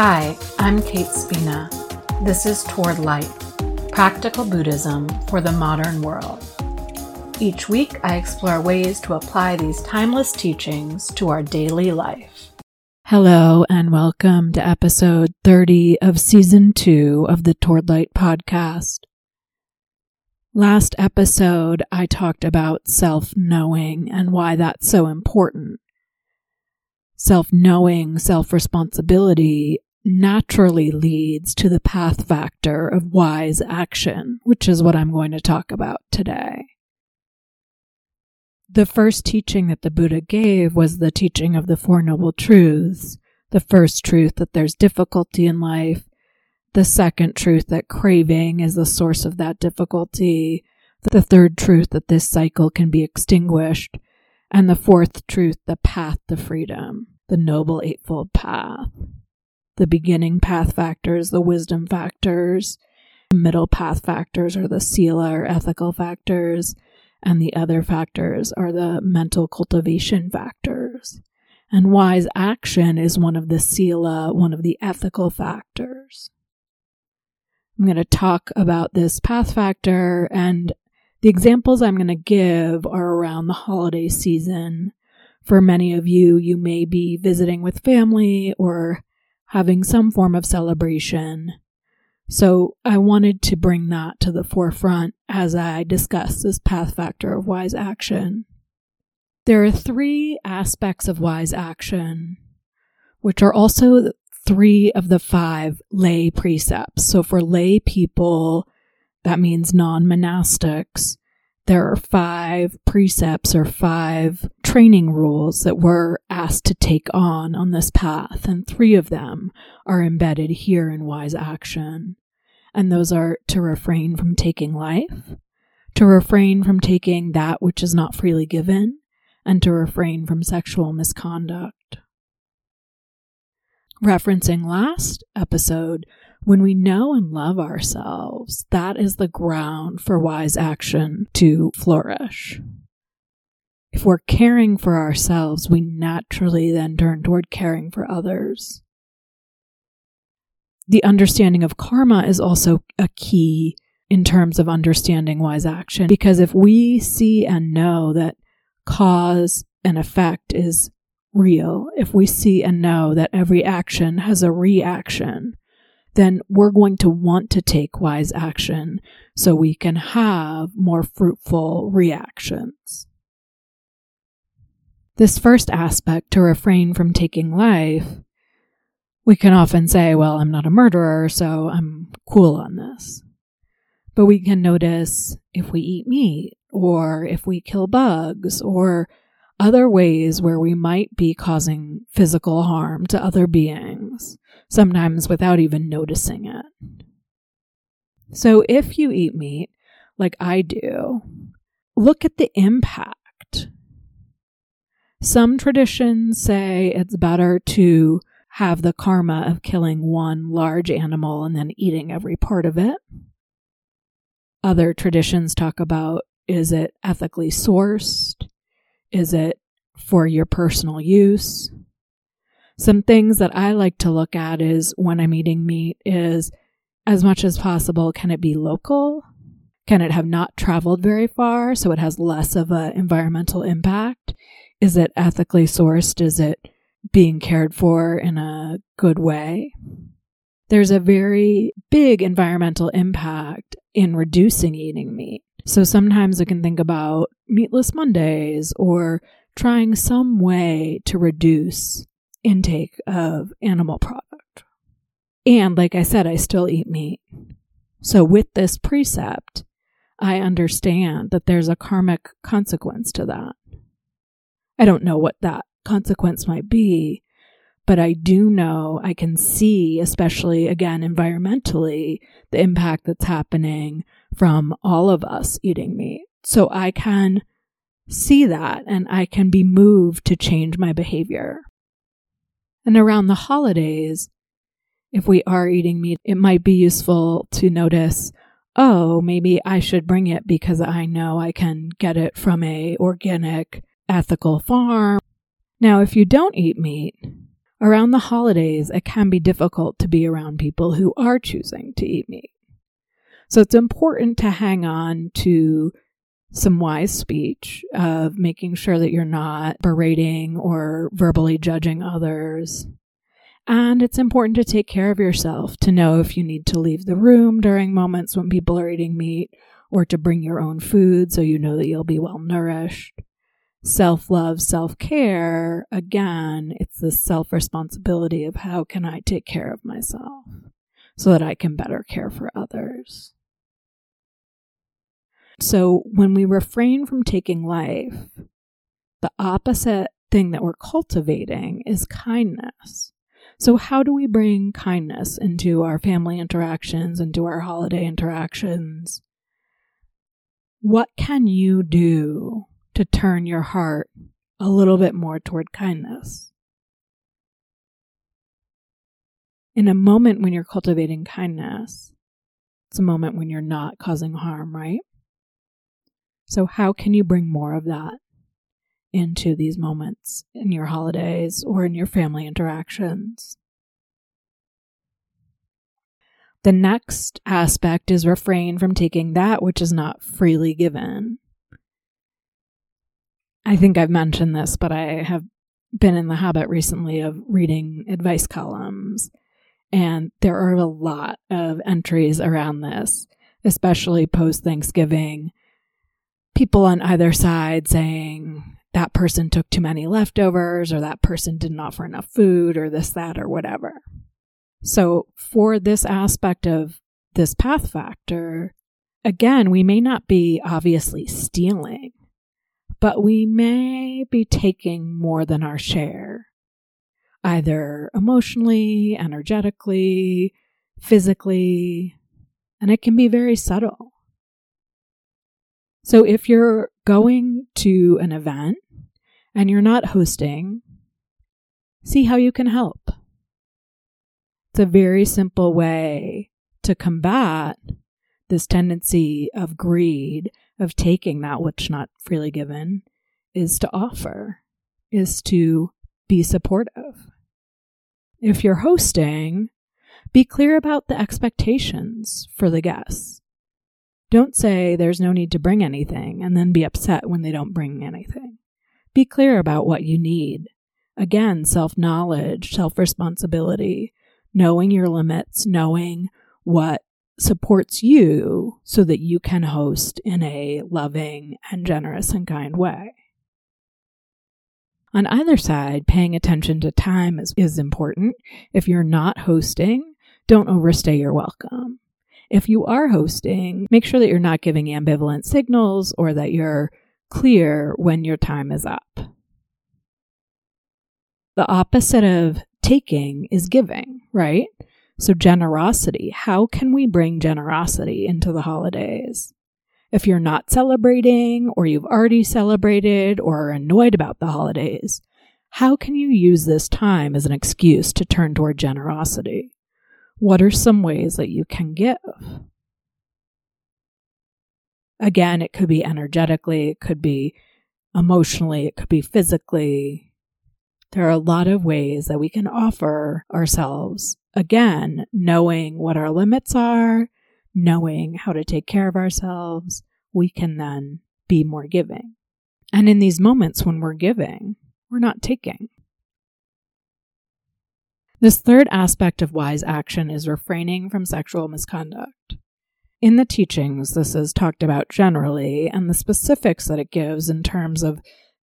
Hi, I'm Kate Spina. This is Toward Light Practical Buddhism for the Modern World. Each week, I explore ways to apply these timeless teachings to our daily life. Hello, and welcome to episode 30 of season two of the Toward Light podcast. Last episode, I talked about self knowing and why that's so important. Self knowing, self responsibility naturally leads to the path factor of wise action, which is what I'm going to talk about today. The first teaching that the Buddha gave was the teaching of the Four Noble Truths. The first truth that there's difficulty in life. The second truth that craving is the source of that difficulty. The third truth that this cycle can be extinguished. And the fourth truth, the path to freedom, the Noble Eightfold Path. The beginning path factors, the wisdom factors, middle path factors are the sila or ethical factors and the other factors are the mental cultivation factors. And wise action is one of the sila, one of the ethical factors. I'm going to talk about this path factor and the examples I'm going to give are around the holiday season. For many of you, you may be visiting with family or having some form of celebration. So I wanted to bring that to the forefront as I discuss this path factor of wise action. There are three aspects of wise action, which are also three of the five lay precepts. So for lay people, that means non monastics, there are five precepts or five training rules that we're asked to take on on this path, and three of them are embedded here in wise action. And those are to refrain from taking life, to refrain from taking that which is not freely given, and to refrain from sexual misconduct. Referencing last episode, when we know and love ourselves, that is the ground for wise action to flourish. If we're caring for ourselves, we naturally then turn toward caring for others. The understanding of karma is also a key in terms of understanding wise action because if we see and know that cause and effect is real, if we see and know that every action has a reaction, then we're going to want to take wise action so we can have more fruitful reactions. This first aspect to refrain from taking life, we can often say, well, I'm not a murderer, so I'm cool on this. But we can notice if we eat meat, or if we kill bugs, or other ways where we might be causing physical harm to other beings sometimes without even noticing it. So if you eat meat, like I do, look at the impact. Some traditions say it's better to have the karma of killing one large animal and then eating every part of it. Other traditions talk about is it ethically sourced? Is it for your personal use? Some things that I like to look at is when I'm eating meat is as much as possible, can it be local? Can it have not traveled very far so it has less of an environmental impact? Is it ethically sourced? Is it being cared for in a good way? There's a very big environmental impact in reducing eating meat. So sometimes I can think about meatless Mondays or trying some way to reduce intake of animal product. And like I said, I still eat meat. So with this precept, I understand that there's a karmic consequence to that. I don't know what that consequence might be, but I do know I can see, especially again environmentally, the impact that's happening from all of us eating meat. So I can see that and I can be moved to change my behavior. And around the holidays, if we are eating meat, it might be useful to notice, oh, maybe I should bring it because I know I can get it from a organic, ethical farm. Now, if you don't eat meat, Around the holidays, it can be difficult to be around people who are choosing to eat meat. So it's important to hang on to some wise speech of making sure that you're not berating or verbally judging others. And it's important to take care of yourself, to know if you need to leave the room during moments when people are eating meat, or to bring your own food so you know that you'll be well nourished self love, self care, again, it's the self responsibility of how can I take care of myself so that I can better care for others. So when we refrain from taking life, the opposite thing that we're cultivating is kindness. So, how do we bring kindness into our family interactions, into our holiday interactions? What can you do to turn your heart a little bit more toward kindness. In a moment when you're cultivating kindness, it's a moment when you're not causing harm, right? So, how can you bring more of that into these moments in your holidays or in your family interactions? The next aspect is refrain from taking that which is not freely given. I think I've mentioned this, but I have been in the habit recently of reading advice columns. And there are a lot of entries around this, especially post Thanksgiving. People on either side saying that person took too many leftovers, or that person didn't offer enough food, or this, that, or whatever. So, for this aspect of this path factor, again, we may not be obviously stealing but we may be taking more than our share, either emotionally, energetically, physically, and it can be very subtle. So if you're going to an event and you're not hosting, see how you can help. It's a very simple way to combat this tendency of greed of taking that which not freely given is to offer, is to be supportive. If you're hosting, be clear about the expectations for the guests. Don't say there's no need to bring anything and then be upset when they don't bring anything. Be clear about what you need. Again, self knowledge, self responsibility, knowing your limits, knowing what supports you so that you can host in a loving and generous and kind way. On either side, paying attention to time is, is important. If you're not hosting, don't overstay your welcome. If you are hosting, make sure that you're not giving ambivalent signals or that you're clear when your time is up. The opposite of taking is giving, right? So, generosity. How can we bring generosity into the holidays? If you're not celebrating, or you've already celebrated, or are annoyed about the holidays, how can you use this time as an excuse to turn toward generosity? What are some ways that you can give? Again, it could be energetically, it could be emotionally, it could be physically. There are a lot of ways that we can offer ourselves again, knowing what our limits are, knowing how to take care of ourselves, we can then be more giving. And in these moments when we're giving, we're not taking. This third aspect of wise action is refraining from sexual misconduct. In the teachings, this is talked about generally, and the specifics that it gives in terms of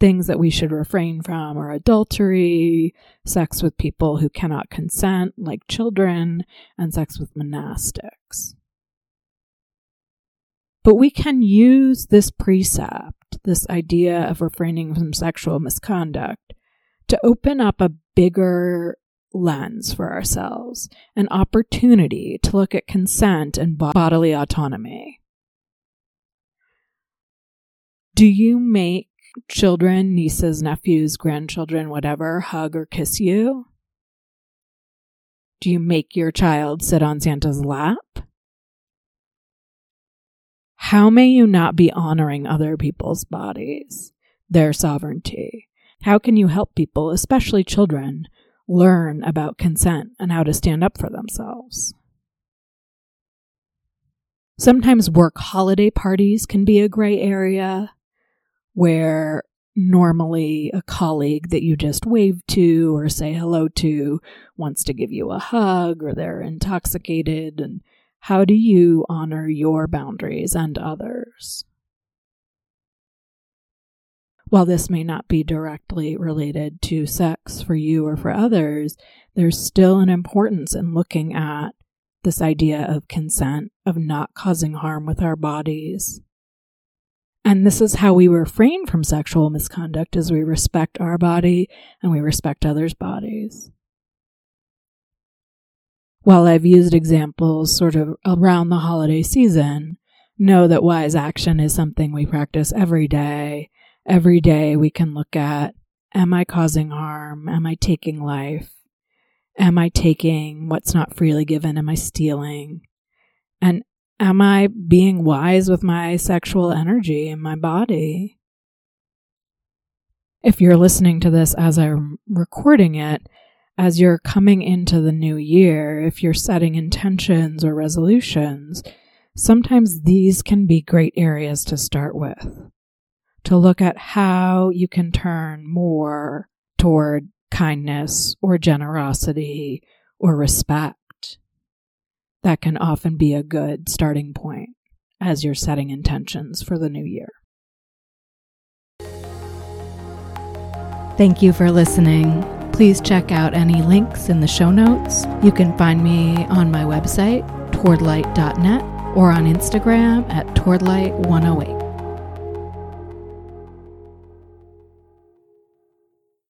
things that we should refrain from are adultery, sex with people who cannot consent, like children, and sex with monastics. But we can use this precept, this idea of refraining from sexual misconduct, to open up a bigger lens for ourselves, an opportunity to look at consent and bodily autonomy. Do you make children, nieces, nephews, grandchildren, whatever, hug or kiss you? Do you make your child sit on Santa's lap? How may you not be honoring other people's bodies, their sovereignty? How can you help people, especially children, learn about consent and how to stand up for themselves. Sometimes work holiday parties can be a gray area where normally a colleague that you just wave to or say hello to wants to give you a hug or they're intoxicated and how do you honor your boundaries and others? While this may not be directly related to sex for you or for others, there's still an importance in looking at this idea of consent, of not causing harm with our bodies. And this is how we refrain from sexual misconduct as we respect our body and we respect others' bodies. While I've used examples sort of around the holiday season, know that wise action is something we practice every day. Every day we can look at Am I causing harm? Am I taking life? Am I taking what's not freely given? Am I stealing? And am I being wise with my sexual energy and my body? If you're listening to this as I'm recording it, as you're coming into the new year, if you're setting intentions or resolutions, sometimes these can be great areas to start with. To look at how you can turn more toward kindness or generosity or respect. That can often be a good starting point as you're setting intentions for the new year. Thank you for listening. Please check out any links in the show notes. You can find me on my website, towardlight.net, or on Instagram at towardlight108.